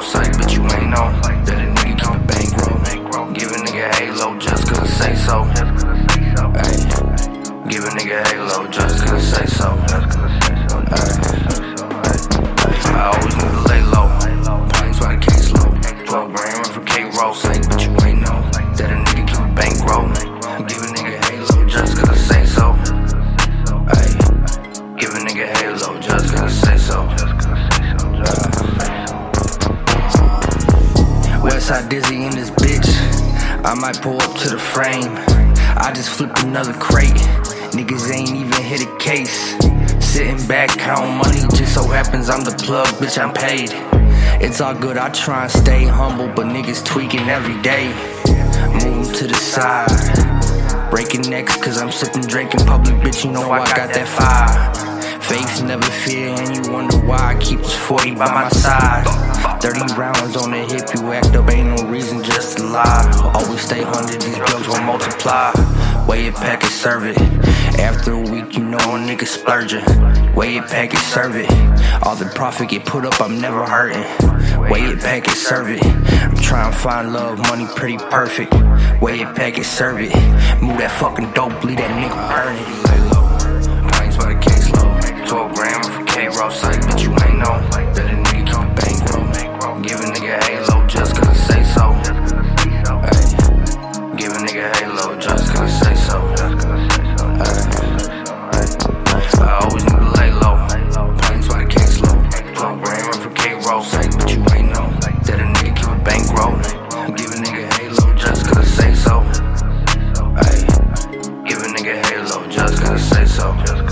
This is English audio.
K-Roll but you ain't know that a nigga keep a bankroll. Give a nigga halo just cause I say so. Ay, give a nigga halo just cause I say so. Westside Dizzy in this bitch. I might pull up to the frame. I just flipped another crate. Niggas ain't even hit a case. Sitting back, counting money. Just so happens I'm the plug, bitch, I'm paid. It's all good, I try and stay humble, but niggas tweaking every day. Move to the side. Breaking necks, cause I'm sipping, drinking public, bitch, you know I got that fire. Faith never fear, and you wonder why I keep this 40 by my side. 30 rounds on the hip, you act up, ain't no reason just to lie. Always stay 100, these drugs will multiply. Weigh it, pack it, serve it. After a week, you know a nigga splurging. Weigh it, pack it, serve it. All the profit get put up, I'm never hurting. Weigh it, pack it, serve it. I'm trying to find love, money pretty perfect. Weigh it, pack it, serve it. Move that fucking dope, leave that nigga burn it. Lay low, pints by the case low. 12 grand for K-Roll just I say so.